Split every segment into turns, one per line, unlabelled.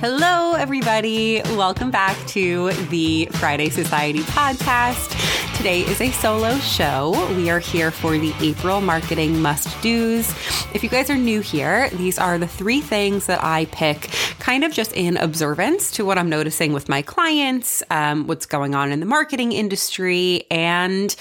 Hello, everybody. Welcome back to the Friday Society podcast. Today is a solo show. We are here for the April marketing must do's. If you guys are new here, these are the three things that I pick kind of just in observance to what I'm noticing with my clients, um, what's going on in the marketing industry. And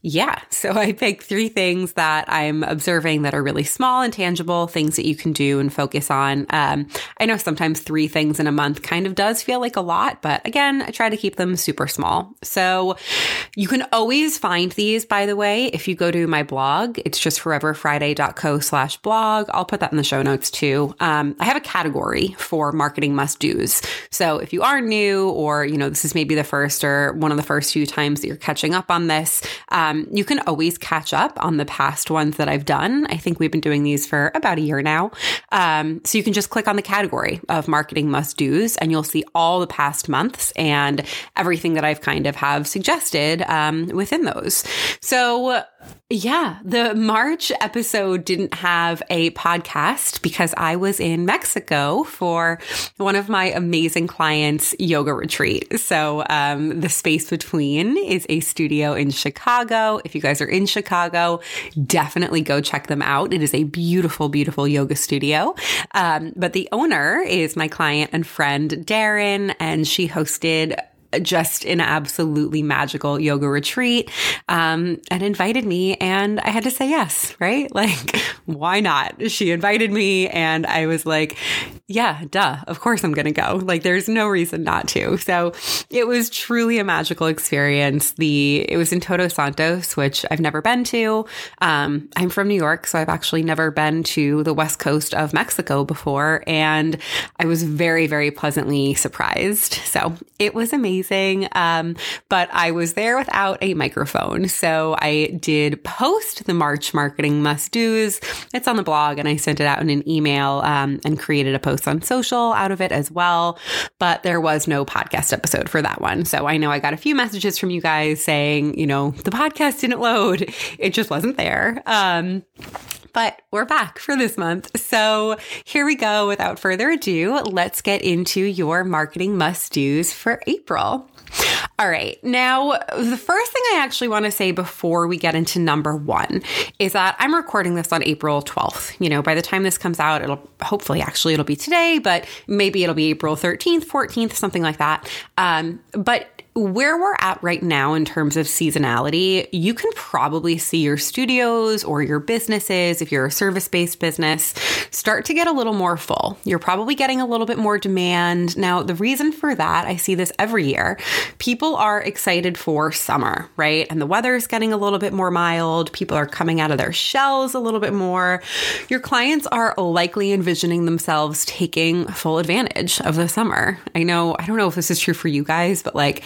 yeah, so I pick three things that I'm observing that are really small and tangible, things that you can do and focus on. Um, I know sometimes three things in a month kind of does feel like a lot, but again, I try to keep them super small. So you can always find these, by the way, if you go to my blog. It's just foreverfriday.co slash blog. I'll put that in the show notes too. Um, I have a category for marketing must do's. So if you are new or, you know, this is maybe the first or one of the first few times that you're catching up on this, um, you can always catch up on the past ones that I've done. I think we've been doing these for about a year now. Um, so you can just click on the category of marketing must do's and you'll see all the past months and everything that I've kind of have suggested. Um, within those. So, yeah, the March episode didn't have a podcast because I was in Mexico for one of my amazing clients' yoga retreat. So, um, the space between is a studio in Chicago. If you guys are in Chicago, definitely go check them out. It is a beautiful, beautiful yoga studio. Um, but the owner is my client and friend, Darren, and she hosted just an absolutely magical yoga retreat um, and invited me. And I had to say yes, right? Like, why not? She invited me, and I was like, yeah, duh, of course I'm going to go. Like, there's no reason not to. So it was truly a magical experience. The it was in Todos Santos, which I've never been to. Um, I'm from New York, so I've actually never been to the west coast of Mexico before, and I was very, very pleasantly surprised. So it was amazing amazing. Um, but I was there without a microphone. So I did post the March marketing must do's. It's on the blog and I sent it out in an email um, and created a post on social out of it as well. But there was no podcast episode for that one. So I know I got a few messages from you guys saying, you know, the podcast didn't load. It just wasn't there. Um, but we're back for this month. So here we go. Without further ado, let's get into your marketing must do's for April. All right. Now, the first thing I actually want to say before we get into number one is that I'm recording this on April 12th. You know, by the time this comes out, it'll hopefully actually it'll be today, but maybe it'll be April 13th, 14th, something like that. Um, but where we're at right now in terms of seasonality, you can probably see your studios or your businesses, if you're a service based business, start to get a little more full. You're probably getting a little bit more demand. Now, the reason for that, I see this every year. People are excited for summer, right? And the weather is getting a little bit more mild. People are coming out of their shells a little bit more. Your clients are likely envisioning themselves taking full advantage of the summer. I know, I don't know if this is true for you guys, but like,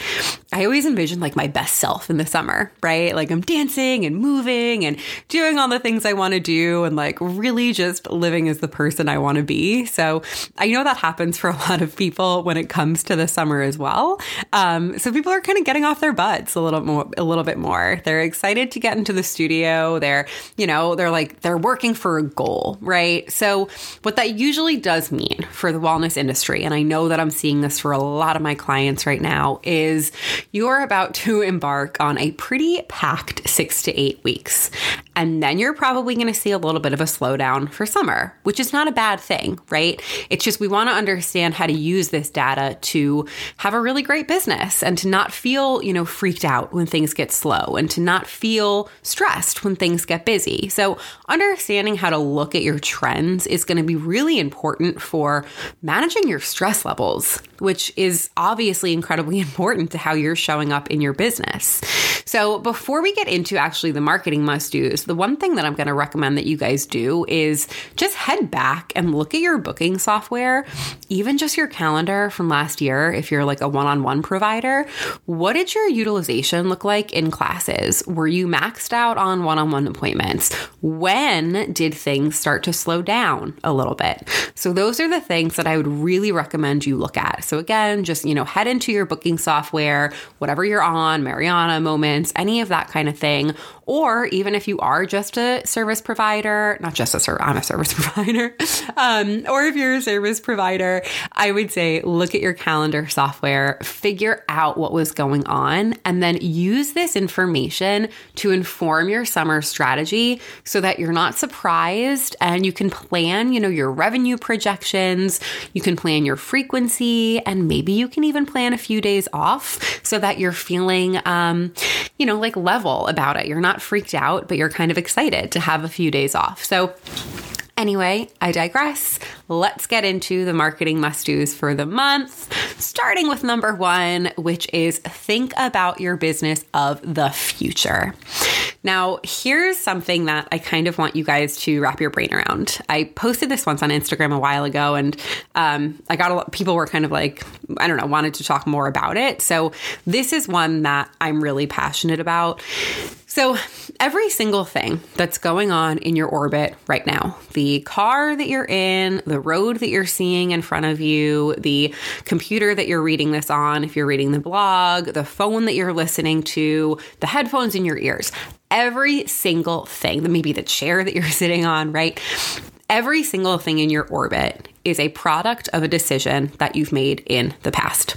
I always envision like my best self in the summer, right? Like I'm dancing and moving and doing all the things I want to do and like really just living as the person I want to be. So I know that happens for a lot of people when it comes to the summer as well. Um, so people are kind of getting off their butts a little more, a little bit more. They're excited to get into the studio. They're, you know, they're like, they're working for a goal, right? So what that usually does mean for the wellness industry, and I know that I'm seeing this for a lot of my clients right now, is you're about to embark on a pretty packed six to eight weeks. And then you're probably going to see a little bit of a slowdown for summer, which is not a bad thing, right? It's just we want to understand how to use this data to have a really great business and to not feel, you know, freaked out when things get slow and to not feel stressed when things get busy. So, understanding how to look at your trends is going to be really important for managing your stress levels, which is obviously incredibly important to how you're showing up in your business. So, before we get into actually the marketing must do's, the one thing that I'm going to recommend that you guys do is just head back and look at your booking software, even just your calendar from last year. If you're like a one on one provider, what did your utilization look like in classes? Were you maxed out on one on one appointments? When did things start to slow down a little bit? So, those are the things that I would really recommend you look at. So, again, just, you know, head into your booking software software, whatever you're on, Mariana, Momence, any of that kind of thing. Or even if you are just a service provider, not just a service, I'm a service provider, um, or if you're a service provider, I would say look at your calendar software, figure out what was going on, and then use this information to inform your summer strategy so that you're not surprised and you can plan, you know, your revenue projections, you can plan your frequency, and maybe you can even plan a few days off so that you're feeling, um, you know, like level about it. You're not freaked out, but you're kind of excited to have a few days off. So, Anyway, I digress. Let's get into the marketing must do's for the month, starting with number one, which is think about your business of the future. Now, here's something that I kind of want you guys to wrap your brain around. I posted this once on Instagram a while ago, and um, I got a lot, people were kind of like, I don't know, wanted to talk more about it. So, this is one that I'm really passionate about. So, every single thing that's going on in your orbit right now the car that you're in, the road that you're seeing in front of you, the computer that you're reading this on, if you're reading the blog, the phone that you're listening to, the headphones in your ears, every single thing, maybe the chair that you're sitting on, right? Every single thing in your orbit is a product of a decision that you've made in the past.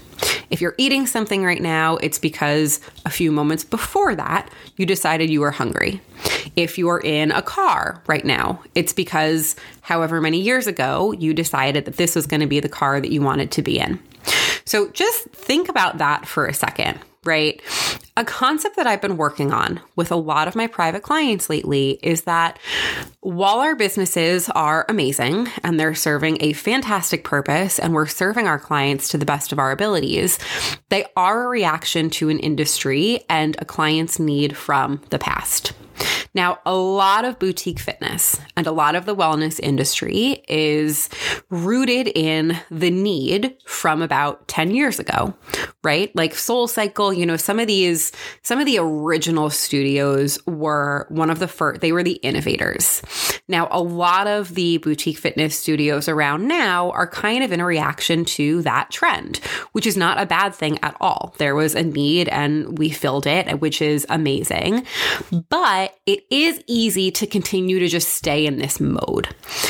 If you're eating something right now, it's because a few moments before that, you decided you were hungry. If you're in a car right now, it's because however many years ago, you decided that this was going to be the car that you wanted to be in. So just think about that for a second right? A concept that I've been working on with a lot of my private clients lately is that while our businesses are amazing and they're serving a fantastic purpose and we're serving our clients to the best of our abilities, they are a reaction to an industry and a client's need from the past. Now, a lot of boutique fitness and a lot of the wellness industry is rooted in the need from about 10 years ago, right? Like Soul Cycle, you know, some of these, some of the original studios were one of the first, they were the innovators. Now, a lot of the boutique fitness studios around now are kind of in a reaction to that trend, which is not a bad thing at all. There was a need and we filled it, which is amazing. But it is easy to continue to just stay in this mode.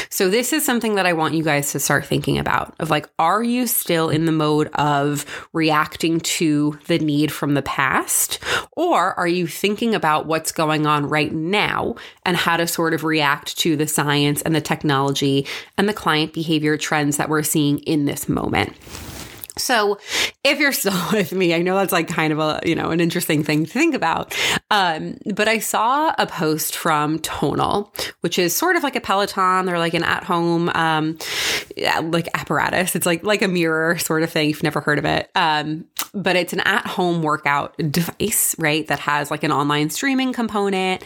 So, this is something that I want you guys to start thinking about of like, are you still in the mode of reacting to the need from the past? Or are you thinking about what's going on right now and how to sort of react to the science and the technology and the client behavior trends that we're seeing in this moment? So, if you're still with me, I know that's like kind of a, you know, an interesting thing to think about. Um, but I saw a post from Tonal, which is sort of like a Peloton. They're like an at home, um, like apparatus. It's like, like a mirror sort of thing. You've never heard of it. Um, but it's an at home workout device, right? That has like an online streaming component.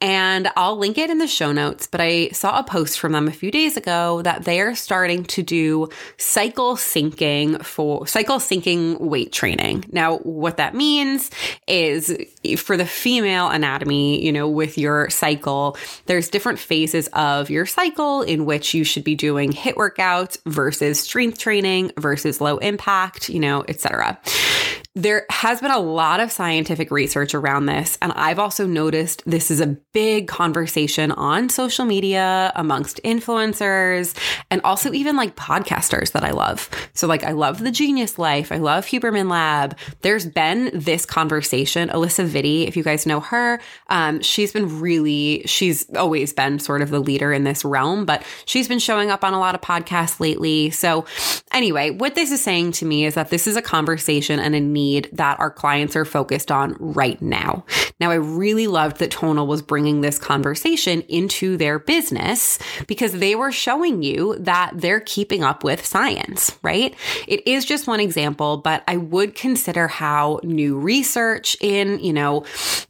And I'll link it in the show notes. But I saw a post from them a few days ago that they are starting to do cycle syncing for cycle syncing weight training. Now, what that means is for the female anatomy, you know, with your cycle, there's different phases of your cycle in which you should be doing HIIT workouts versus strength training versus low impact, you know, etc. There has been a lot of scientific research around this. And I've also noticed this is a big conversation on social media amongst influencers and also even like podcasters that I love. So, like, I love The Genius Life, I love Huberman Lab. There's been this conversation. Alisa Vitti, if you guys know her, um, she's been really, she's always been sort of the leader in this realm, but she's been showing up on a lot of podcasts lately. So, anyway, what this is saying to me is that this is a conversation and a need need that our clients are focused on right now. Now, I really loved that Tonal was bringing this conversation into their business because they were showing you that they're keeping up with science, right? It is just one example, but I would consider how new research in, you know,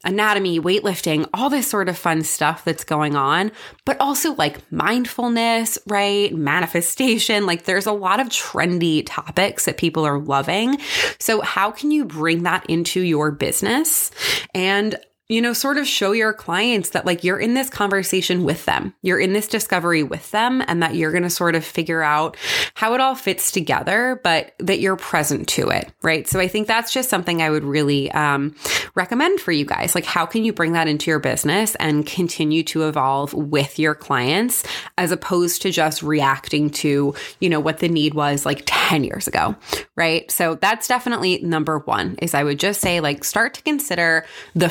anatomy, weightlifting, all this sort of fun stuff that's going on, but also like mindfulness, right? Manifestation, like there's a lot of trendy topics that people are loving. So, how can you bring that into your business? And you know, sort of show your clients that like you're in this conversation with them, you're in this discovery with them, and that you're going to sort of figure out how it all fits together, but that you're present to it, right? So I think that's just something I would really um, recommend for you guys. Like, how can you bring that into your business and continue to evolve with your clients as opposed to just reacting to, you know, what the need was like 10 years ago, right? So that's definitely number one is I would just say, like, start to consider the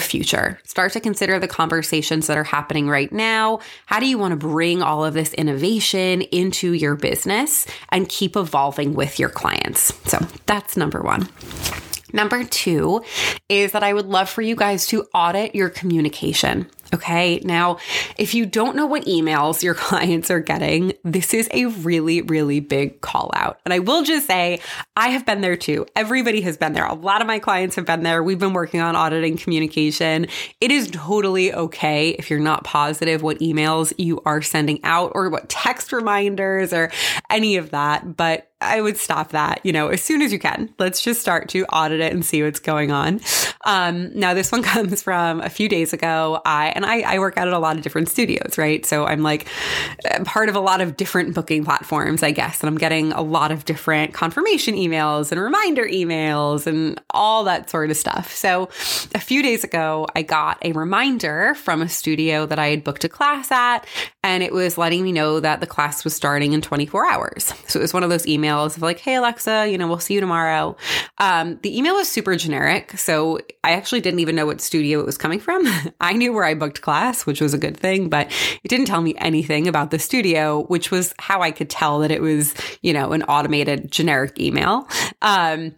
Start to consider the conversations that are happening right now. How do you want to bring all of this innovation into your business and keep evolving with your clients? So that's number one. Number two is that I would love for you guys to audit your communication. Okay. Now, if you don't know what emails your clients are getting, this is a really, really big call out. And I will just say, I have been there too. Everybody has been there. A lot of my clients have been there. We've been working on auditing communication. It is totally okay if you're not positive what emails you are sending out or what text reminders or any of that. But I would stop that, you know, as soon as you can. Let's just start to audit it and see what's going on. Um, now, this one comes from a few days ago. I and I, I work out at a lot of different studios, right? So I'm like part of a lot of different booking platforms, I guess, and I'm getting a lot of different confirmation emails and reminder emails and all that sort of stuff. So a few days ago, I got a reminder from a studio that I had booked a class at, and it was letting me know that the class was starting in 24 hours. So it was one of those emails emails of like, hey, Alexa, you know, we'll see you tomorrow. Um, the email was super generic. So I actually didn't even know what studio it was coming from. I knew where I booked class, which was a good thing, but it didn't tell me anything about the studio, which was how I could tell that it was, you know, an automated generic email. Um,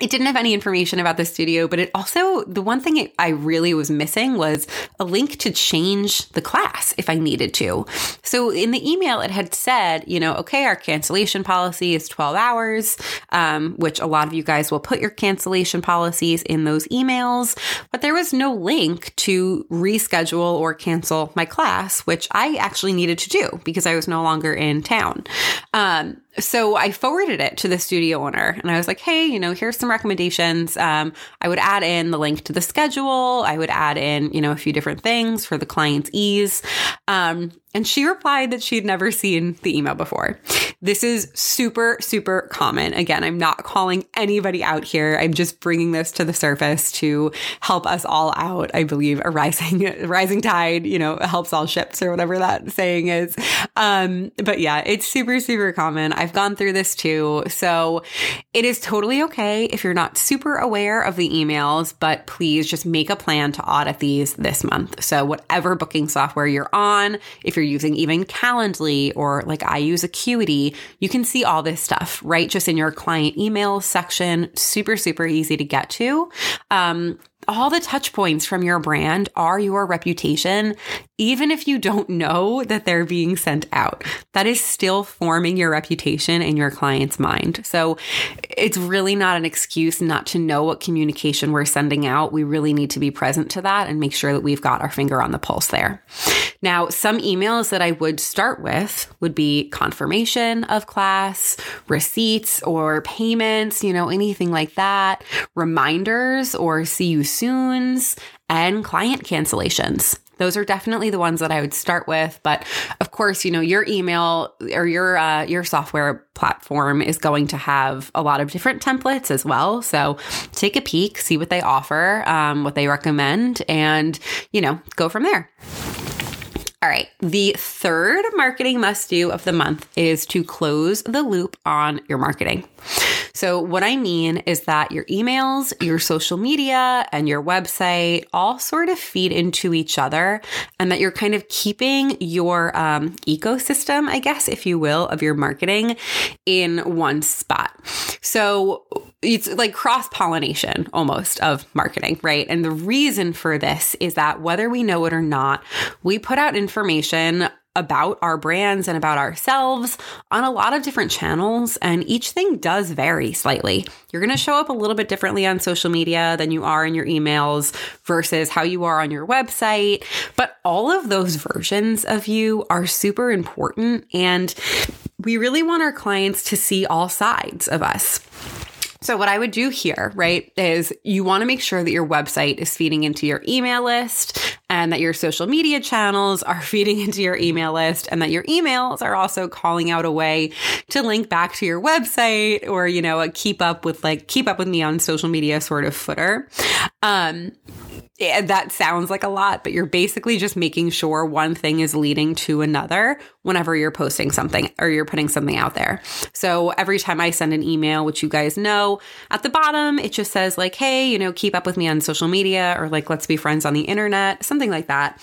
it didn't have any information about the studio, but it also, the one thing it, I really was missing was a link to change the class if I needed to. So in the email, it had said, you know, okay, our cancellation policy is 12 hours, um, which a lot of you guys will put your cancellation policies in those emails, but there was no link to reschedule or cancel my class, which I actually needed to do because I was no longer in town. Um, so I forwarded it to the studio owner and I was like, hey, you know, here's some recommendations. Um, I would add in the link to the schedule. I would add in, you know, a few different things for the client's ease. Um, and she replied that she'd never seen the email before. This is super, super common. Again, I'm not calling anybody out here. I'm just bringing this to the surface to help us all out. I believe a rising, rising tide, you know, helps all ships or whatever that saying is. Um, but yeah, it's super, super common. I've gone through this too. So it is totally okay if you're not super aware of the emails, but please just make a plan to audit these this month. So whatever booking software you're on, if you're you're using even Calendly or like I use Acuity, you can see all this stuff, right? Just in your client email section. Super, super easy to get to. Um, all the touch points from your brand are your reputation, even if you don't know that they're being sent out. That is still forming your reputation in your client's mind. So it's really not an excuse not to know what communication we're sending out. We really need to be present to that and make sure that we've got our finger on the pulse there. Now, some emails that I would start with would be confirmation of class, receipts or payments, you know, anything like that, reminders or see you soons, and client cancellations. Those are definitely the ones that I would start with. But of course, you know, your email or your uh, your software platform is going to have a lot of different templates as well. So take a peek, see what they offer, um, what they recommend, and you know, go from there. All right. The third marketing must do of the month is to close the loop on your marketing. So, what I mean is that your emails, your social media, and your website all sort of feed into each other, and that you're kind of keeping your um, ecosystem, I guess, if you will, of your marketing in one spot. So, it's like cross pollination almost of marketing, right? And the reason for this is that whether we know it or not, we put out information about our brands and about ourselves on a lot of different channels, and each thing does vary slightly. You're going to show up a little bit differently on social media than you are in your emails versus how you are on your website. But all of those versions of you are super important, and we really want our clients to see all sides of us. So, what I would do here, right, is you want to make sure that your website is feeding into your email list and that your social media channels are feeding into your email list and that your emails are also calling out a way to link back to your website or, you know, keep up with like, keep up with me on social media sort of footer. Um, that sounds like a lot, but you're basically just making sure one thing is leading to another whenever you're posting something or you're putting something out there. So every time I send an email, which you guys know, at the bottom, it just says, like, hey, you know, keep up with me on social media or like, let's be friends on the internet, something like that.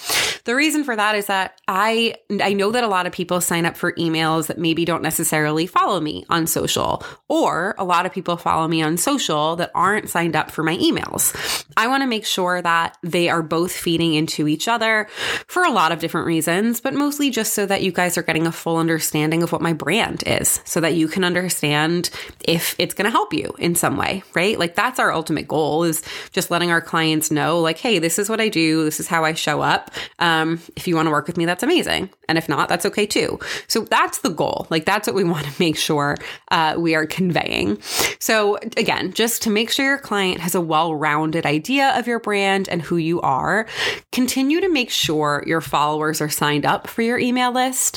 The reason for that is that I, I know that a lot of people sign up for emails that maybe don't necessarily follow me on social, or a lot of people follow me on social that aren't signed up for my emails. I want to make sure that they are both feeding into each other for a lot of different reasons, but mostly just so that you guys are getting a full understanding of what my brand is, so that you can understand if it's going to help you in some way, right? Like that's our ultimate goal is just letting our clients know, like, hey, this is what I do, this is how I show up. Um, if you want to work with me, that's amazing. And if not, that's okay too. So that's the goal. Like that's what we want to make sure uh, we are conveying. So again, just to make sure your client has a well rounded idea of your brand and who you are, continue to make sure your followers are signed up for your email list.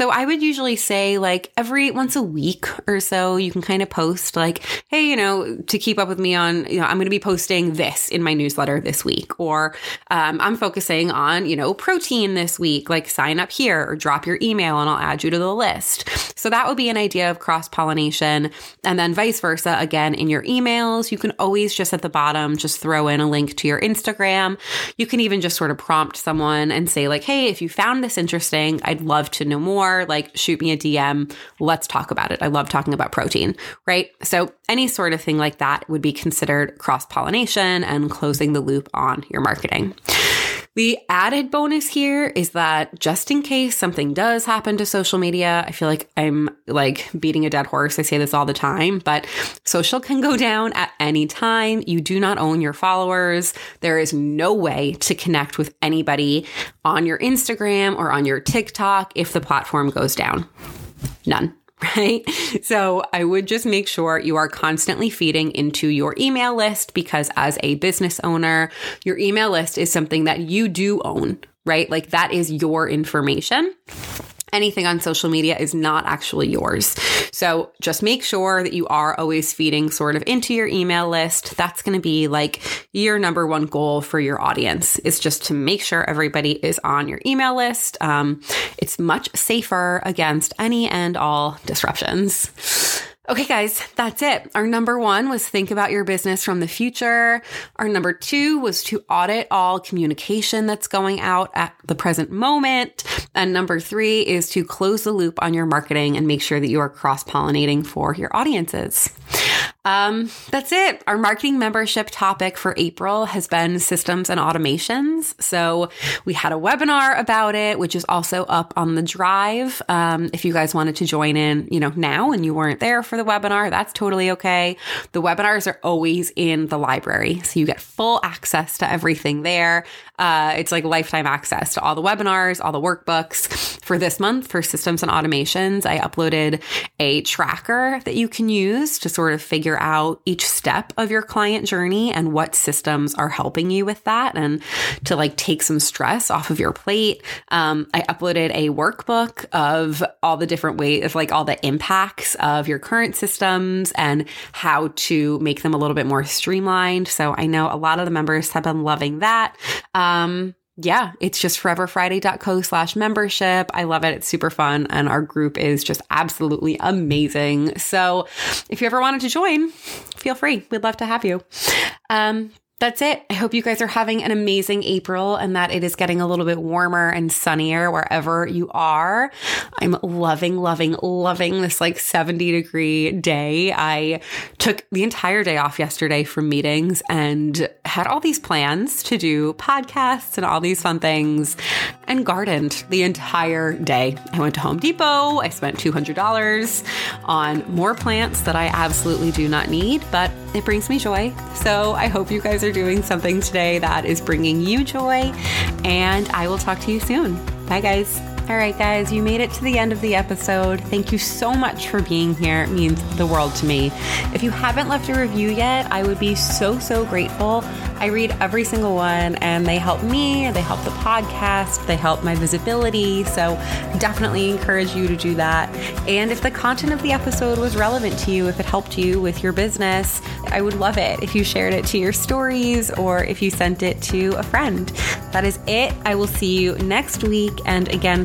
So I would usually say like every once a week or so, you can kind of post like, hey, you know, to keep up with me on, you know, I'm going to be posting this in my newsletter this week, or um, I'm focusing on, you know, protein this week, like sign up here or drop your email and I'll add you to the list. So that would be an idea of cross pollination. And then vice versa, again, in your emails, you can always just at the bottom, just throw in a link to your Instagram Instagram. You can even just sort of prompt someone and say, like, hey, if you found this interesting, I'd love to know more. Like, shoot me a DM. Let's talk about it. I love talking about protein, right? So, any sort of thing like that would be considered cross pollination and closing the loop on your marketing. The added bonus here is that just in case something does happen to social media, I feel like I'm like beating a dead horse. I say this all the time, but social can go down at any time. You do not own your followers. There is no way to connect with anybody on your Instagram or on your TikTok if the platform goes down. None. right? So I would just make sure you are constantly feeding into your email list because as a business owner, your email list is something that you do own, right? Like that is your information anything on social media is not actually yours. So just make sure that you are always feeding sort of into your email list. That's going to be like your number one goal for your audience is just to make sure everybody is on your email list. Um, it's much safer against any and all disruptions. Okay, guys, that's it. Our number one was think about your business from the future. Our number two was to audit all communication that's going out at the present moment. And number three is to close the loop on your marketing and make sure that you are cross pollinating for your audiences. Um, that's it. Our marketing membership topic for April has been systems and automations. So we had a webinar about it, which is also up on the drive. Um, if you guys wanted to join in, you know, now and you weren't there for the webinar, that's totally okay. The webinars are always in the library. So you get full access to everything there. Uh, it's like lifetime access to all the webinars, all the workbooks. For this month, for systems and automations, I uploaded a tracker that you can use to sort of figure out each step of your client journey and what systems are helping you with that and to like take some stress off of your plate. Um, I uploaded a workbook of all the different ways of like all the impacts of your current systems and how to make them a little bit more streamlined. So I know a lot of the members have been loving that. Um, yeah, it's just foreverfriday.co slash membership. I love it. It's super fun. And our group is just absolutely amazing. So if you ever wanted to join, feel free. We'd love to have you. Um, that's it. I hope you guys are having an amazing April and that it is getting a little bit warmer and sunnier wherever you are. I'm loving, loving, loving this like 70 degree day. I took the entire day off yesterday from meetings and had all these plans to do podcasts and all these fun things and gardened the entire day. I went to Home Depot. I spent $200 on more plants that I absolutely do not need, but it brings me joy. So I hope you guys are doing something today that is bringing you joy. And I will talk to you soon. Bye, guys. All right, guys, you made it to the end of the episode. Thank you so much for being here. It means the world to me. If you haven't left a review yet, I would be so, so grateful. I read every single one and they help me, they help the podcast, they help my visibility. So definitely encourage you to do that. And if the content of the episode was relevant to you, if it helped you with your business, I would love it if you shared it to your stories or if you sent it to a friend. That is it. I will see you next week. And again,